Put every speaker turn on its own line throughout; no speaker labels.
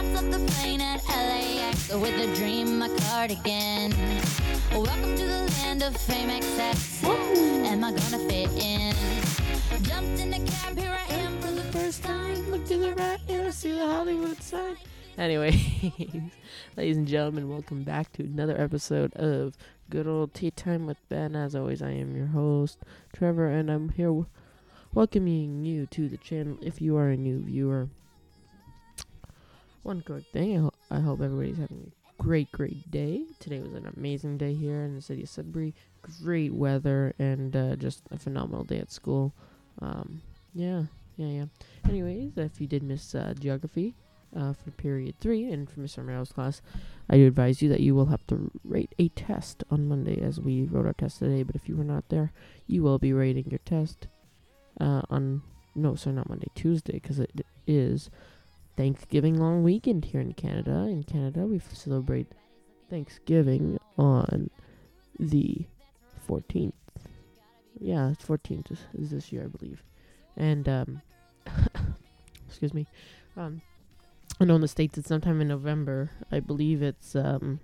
Hopped up the plane at LAX with a dream, a cardigan. Welcome to the land of fame excess. Am I gonna fit in? Jumped in the cab, here I am for the first time.
Look to the right and I see the Hollywood sign. Anyway, ladies and gentlemen, welcome back to another episode of Good Old Tea Time with Ben. As always, I am your host, Trevor, and I'm here w- welcoming you to the channel if you are a new viewer. One quick thing, I, ho- I hope everybody's having a great, great day. Today was an amazing day here in the city of Sudbury. Great weather and uh, just a phenomenal day at school. Um, yeah, yeah, yeah. Anyways, if you did miss uh, geography uh, for period three and for Mr. Romero's class, I do advise you that you will have to rate a test on Monday as we wrote our test today. But if you were not there, you will be rating your test uh, on no, sorry, not Monday, Tuesday, because it is Thanksgiving long weekend here in Canada. In Canada, we celebrate Thanksgiving on the 14th. Yeah, it's 14th is, is this year, I believe. And um, excuse me. Um, I know in the states it's sometime in November. I believe it's um.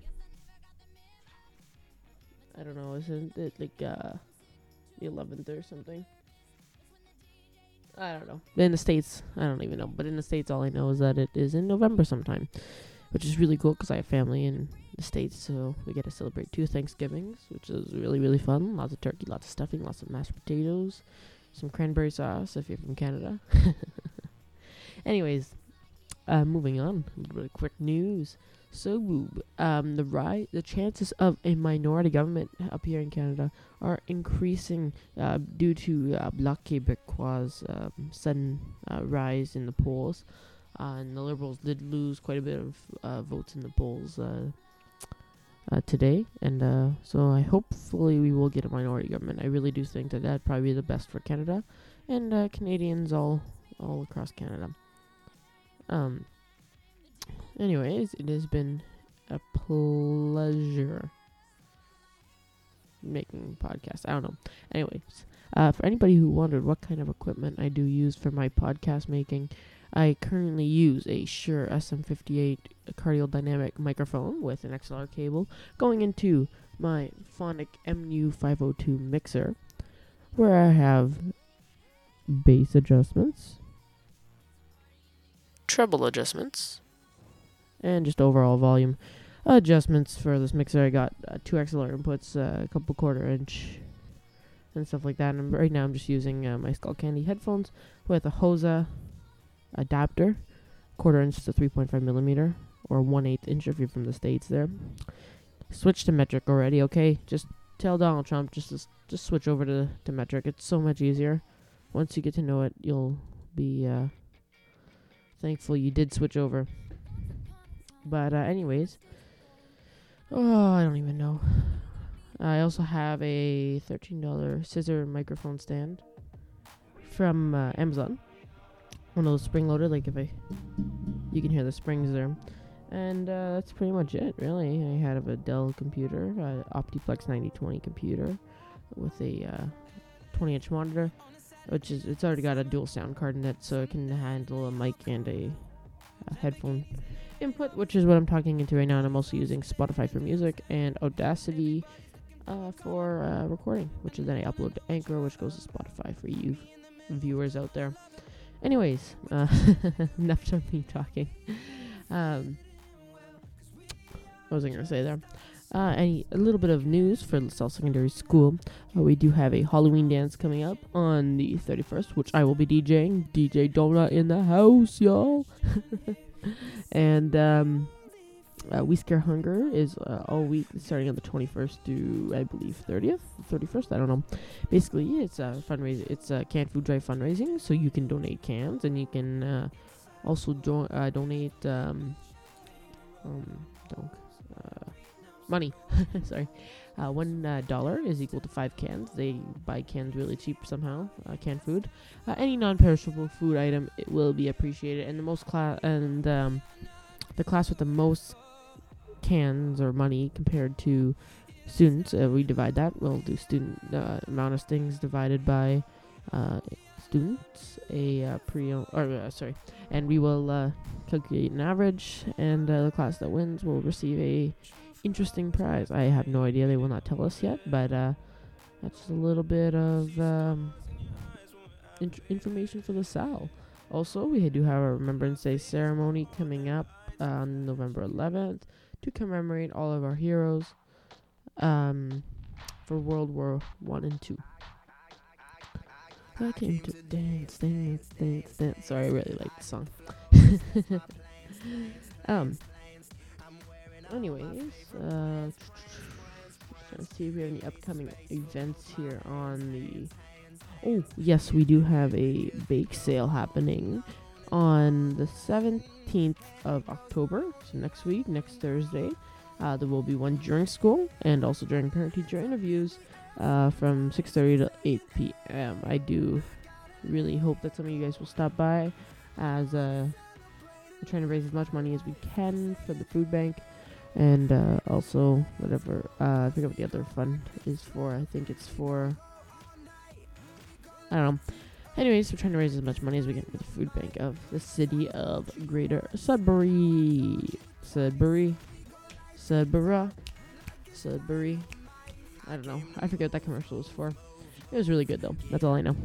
I don't know. Isn't it like uh, the 11th or something? I don't know. In the states, I don't even know. But in the states, all I know is that it is in November sometime, which is really cool because I have family in the states, so we get to celebrate two Thanksgivings, which is really really fun. Lots of turkey, lots of stuffing, lots of mashed potatoes, some cranberry sauce if you're from Canada. Anyways, uh, moving on, a little bit of quick news. So, um, the ri- the chances of a minority government up here in Canada are increasing uh, due to uh, Bloc Québécois' um, sudden uh, rise in the polls. Uh, and the Liberals did lose quite a bit of uh, votes in the polls uh, uh, today, and so I hopefully we will get a minority government. I really do think that that'd probably be the best for Canada and Canadians all all across Canada. Um. Anyways, it has been a pleasure making podcasts. I don't know. Anyways, uh, for anybody who wondered what kind of equipment I do use for my podcast making, I currently use a Shure SM58 cardioid dynamic microphone with an XLR cable going into my Phonic MU502 mixer, where I have bass adjustments, treble adjustments, and just overall volume adjustments for this mixer. I got uh, two XLR inputs, uh, a couple quarter inch, and stuff like that. And right now I'm just using uh, my Skull Candy headphones with a Hosa adapter, quarter inch to 3.5 millimeter, or 1 8 inch if you're from the States there. Switch to metric already, okay? Just tell Donald Trump just to, just switch over to, to metric. It's so much easier. Once you get to know it, you'll be uh, thankful you did switch over. But uh, anyways, oh, I don't even know. I also have a thirteen dollar scissor microphone stand from uh, Amazon. One of those spring loaded, like if I, you can hear the springs there, and uh, that's pretty much it. Really, I had a Dell computer, uh, Optiplex ninety twenty computer, with a uh, twenty inch monitor, which is it's already got a dual sound card in it, so it can handle a mic and a, a headphone input, which is what I'm talking into right now. And I'm also using Spotify for music and Audacity uh, for uh, recording, which is then I upload to Anchor, which goes to Spotify for you viewers out there. Anyways, uh, enough of me talking. Um, what was I gonna say there? Uh, any a little bit of news for LaSalle Secondary School. Uh, we do have a Halloween dance coming up on the 31st, which I will be DJing. DJ Donut in the house, y'all. and um, uh, We Scare Hunger is uh, all week, starting on the 21st to I believe 30th, 31st. I don't know. Basically, it's a fundraiser. It's a canned food drive fundraising, so you can donate cans and you can uh, also do- uh, donate um, um, uh, money. Sorry. Uh, one uh, dollar is equal to five cans. They buy cans really cheap somehow. Uh, canned food, uh, any non-perishable food item, it will be appreciated. And the most class and um, the class with the most cans or money compared to students, we divide that. We'll do student amount of things divided by students a uh, pre or uh, sorry, and we will uh, calculate an average, and the class that wins will receive a interesting prize. I have no idea; they will not tell us yet, but uh, that's a little bit of um, int- information for the Sal. Also, we do have a Remembrance Day ceremony coming up on November 11th to commemorate all of our heroes um, for World War One and Two. I came to dance, dance, dance, dance. Sorry, I really like the song. um. Anyways, uh, to see if we have any upcoming events here on the. Oh, yes, we do have a bake sale happening on the 17th of October, so next week, next Thursday. Uh, there will be one during school and also during parent-teacher interviews uh, from 6:30 to 8 p.m. I do really hope that some of you guys will stop by, as uh, we're trying to raise as much money as we can for the food bank, and uh, also whatever uh, I forget what the other fund is for. I think it's for I don't know. Anyways, we're trying to raise as much money as we can for the food bank of the city of Greater Sudbury. Sudbury. Sudbury. Sudbury. I don't know. I forget what that commercial was for. It was really good though. That's all I know.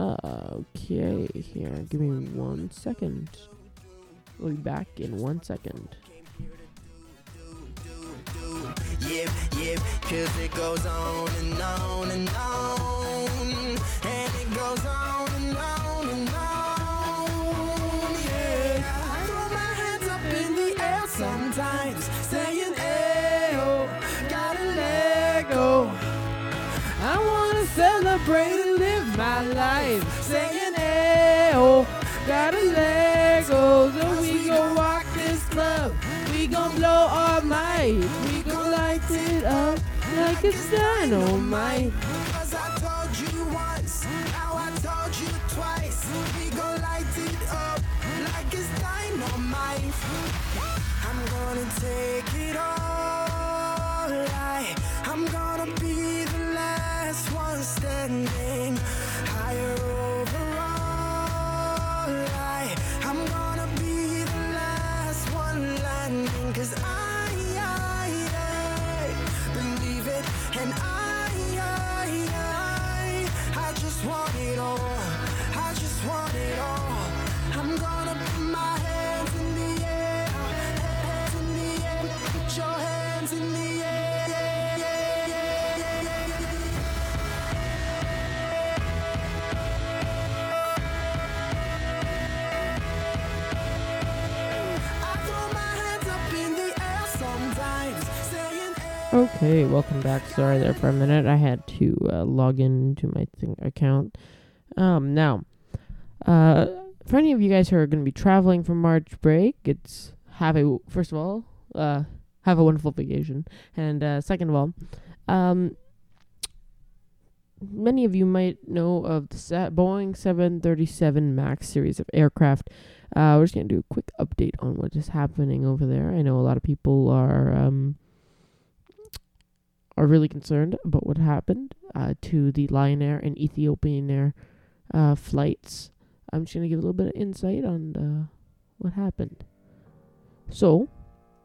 uh, okay, here. Give me one second. We'll be back in one second.
Cause it goes on and on and on. And it goes on and on and on. Yeah. I throw my hands up in the air sometimes, saying, Ayo, gotta let go. I wanna celebrate and live my life, saying, Ayo, gotta let blow we gon' light it up like it's dynamite. Cause I told you once, now I told you twice. We gon' light it up like it's dynamite. I'm gonna take it all. I, I'm gonna be the last one standing higher overall. I, I'm gonna be the last one landing. Cause I, And I,
Okay, welcome back. Sorry there for a minute. I had to uh, log into my thing account. Um, now, uh, for any of you guys who are going to be traveling for March break, it's have a first of all, uh, have a wonderful vacation, and uh, second of all, um, many of you might know of the Boeing 737 Max series of aircraft. Uh, we're just gonna do a quick update on what is happening over there. I know a lot of people are um are really concerned about what happened uh, to the Lion Air and Ethiopian Air uh, flights. I'm just gonna give a little bit of insight on what happened. So,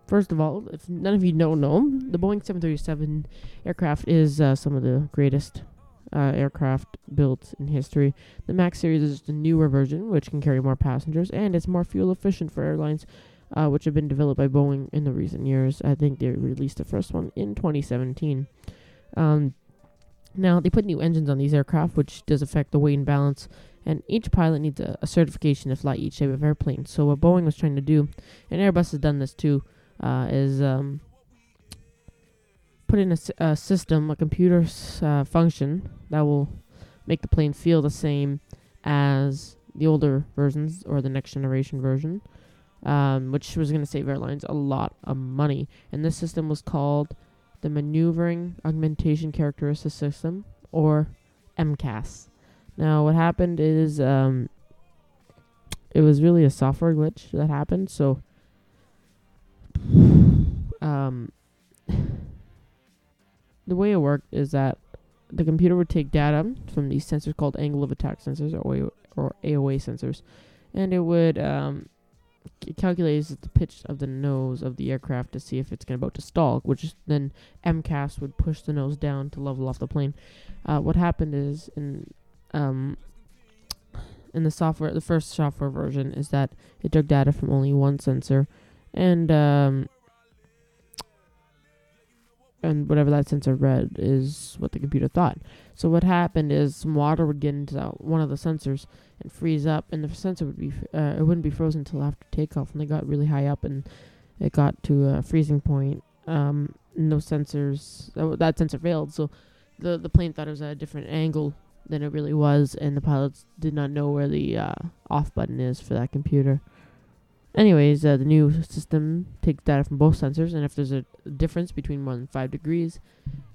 first of all, if none of you don't know, the Boeing 737 aircraft is uh, some of the greatest uh, aircraft built in history. The Max series is the newer version, which can carry more passengers, and it's more fuel efficient for airlines, uh, which have been developed by Boeing in the recent years. I think they released the first one in 2017. Um, now, they put new engines on these aircraft, which does affect the weight and balance, and each pilot needs a, a certification to fly each type of airplane. So, what Boeing was trying to do, and Airbus has done this too, uh, is um, put in a, a system, a computer uh, function that will make the plane feel the same as the older versions or the next generation version, um, which was going to save airlines a lot of money. And this system was called the Maneuvering Augmentation Characteristic System, or MCAS. Now, what happened is um, it was really a software glitch that happened. So, um, the way it worked is that the computer would take data from these sensors called angle of attack sensors or AOA, or AOA sensors, and it would um, c- calculates the pitch of the nose of the aircraft to see if it's about to stall. Which then MCAS would push the nose down to level off the plane. Uh, what happened is in um, in the software, the first software version is that it took data from only one sensor, and um, and whatever that sensor read is what the computer thought. So what happened is some water would get into one of the sensors and freeze up, and the sensor would be uh, it wouldn't be frozen until after takeoff, and they got really high up, and it got to a freezing point. Um, no sensors that sensor failed, so the the plane thought it was at a different angle than it really was, and the pilots did not know where the uh, off button is for that computer. Anyways, uh, the new system takes data from both sensors, and if there's a difference between more than five degrees,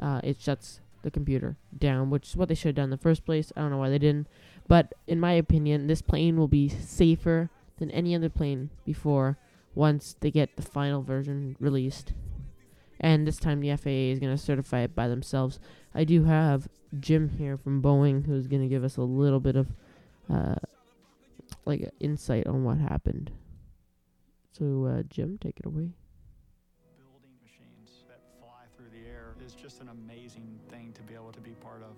uh, it shuts the computer down, which is what they should have done in the first place. I don't know why they didn't, but in my opinion, this plane will be safer than any other plane before once they get the final version released. And this time, the FAA is going to certify it by themselves. I do have Jim here from Boeing who's going to give us a little bit of uh, like insight on what happened. So, uh, Jim, take it away.
building machines that fly through the air is just an amazing thing to be able to be part of.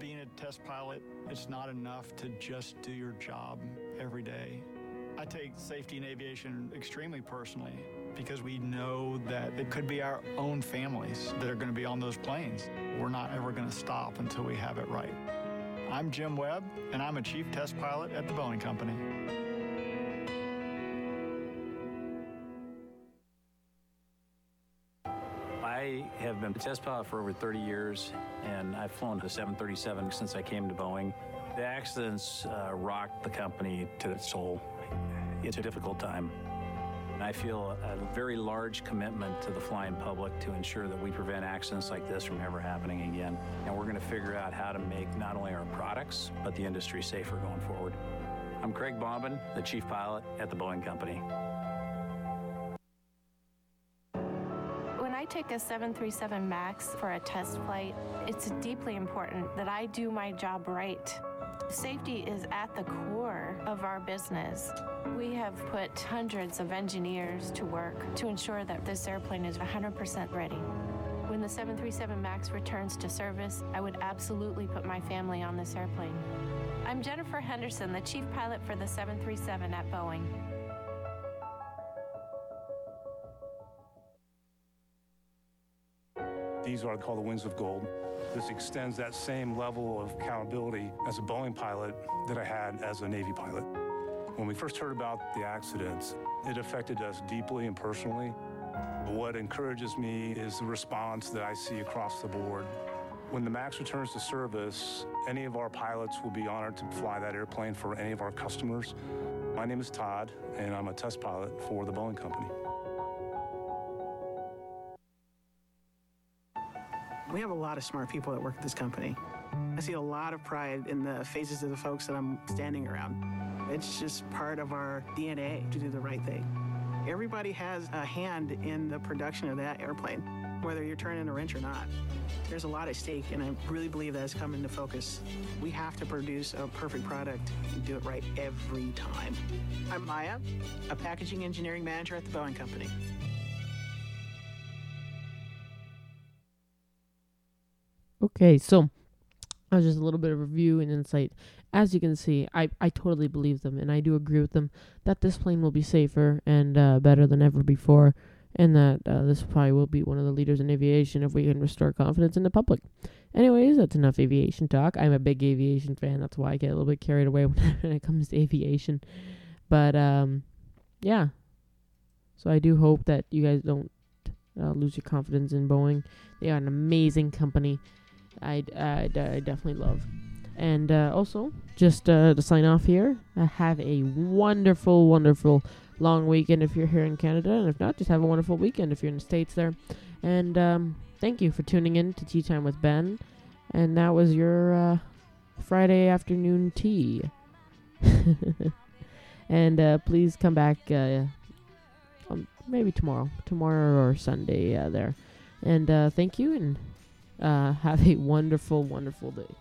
Being a test pilot, it's not enough to just do your job every day. I take safety in aviation extremely personally because we know that it could be our own families that are going to be on those planes. We're not ever going to stop until we have it right. I'm Jim Webb, and I'm a chief test pilot at the Boeing Company.
Have been a test pilot for over 30 years, and I've flown the 737 since I came to Boeing. The accidents uh, rocked the company to its soul. It's a difficult time. I feel a very large commitment to the flying public to ensure that we prevent accidents like this from ever happening again. And we're going to figure out how to make not only our products, but the industry safer going forward. I'm Craig Bomben, the chief pilot at the Boeing Company.
I take a 737 MAX for a test flight, it's deeply important that I do my job right. Safety is at the core of our business. We have put hundreds of engineers to work to ensure that this airplane is 100% ready. When the 737 MAX returns to service, I would absolutely put my family on this airplane. I'm Jennifer Henderson, the chief pilot for the 737 at Boeing.
These are called the Wings of Gold. This extends that same level of accountability as a Boeing pilot that I had as a Navy pilot. When we first heard about the accidents, it affected us deeply and personally. What encourages me is the response that I see across the board. When the MAX returns to service, any of our pilots will be honored to fly that airplane for any of our customers. My name is Todd, and I'm a test pilot for the Boeing Company.
We have a lot of smart people that work at this company. I see a lot of pride in the faces of the folks that I'm standing around. It's just part of our DNA to do the right thing. Everybody has a hand in the production of that airplane, whether you're turning a wrench or not. There's a lot at stake, and I really believe that has come into focus. We have to produce a perfect product and do it right every time. I'm Maya, a packaging engineering manager at the Boeing Company.
Okay, so that was just a little bit of review and insight. As you can see, I, I totally believe them, and I do agree with them that this plane will be safer and uh, better than ever before, and that uh, this probably will be one of the leaders in aviation if we can restore confidence in the public. Anyways, that's enough aviation talk. I'm a big aviation fan. That's why I get a little bit carried away when it comes to aviation. But um, yeah. So I do hope that you guys don't uh, lose your confidence in Boeing. They are an amazing company. I, I, I definitely love. And uh, also, just uh, to sign off here, uh, have a wonderful, wonderful long weekend if you're here in Canada. And if not, just have a wonderful weekend if you're in the States there. And um, thank you for tuning in to Tea Time with Ben. And that was your uh, Friday afternoon tea. and uh, please come back uh, um, maybe tomorrow, tomorrow or Sunday there. And thank you and Uh, have a wonderful, wonderful day.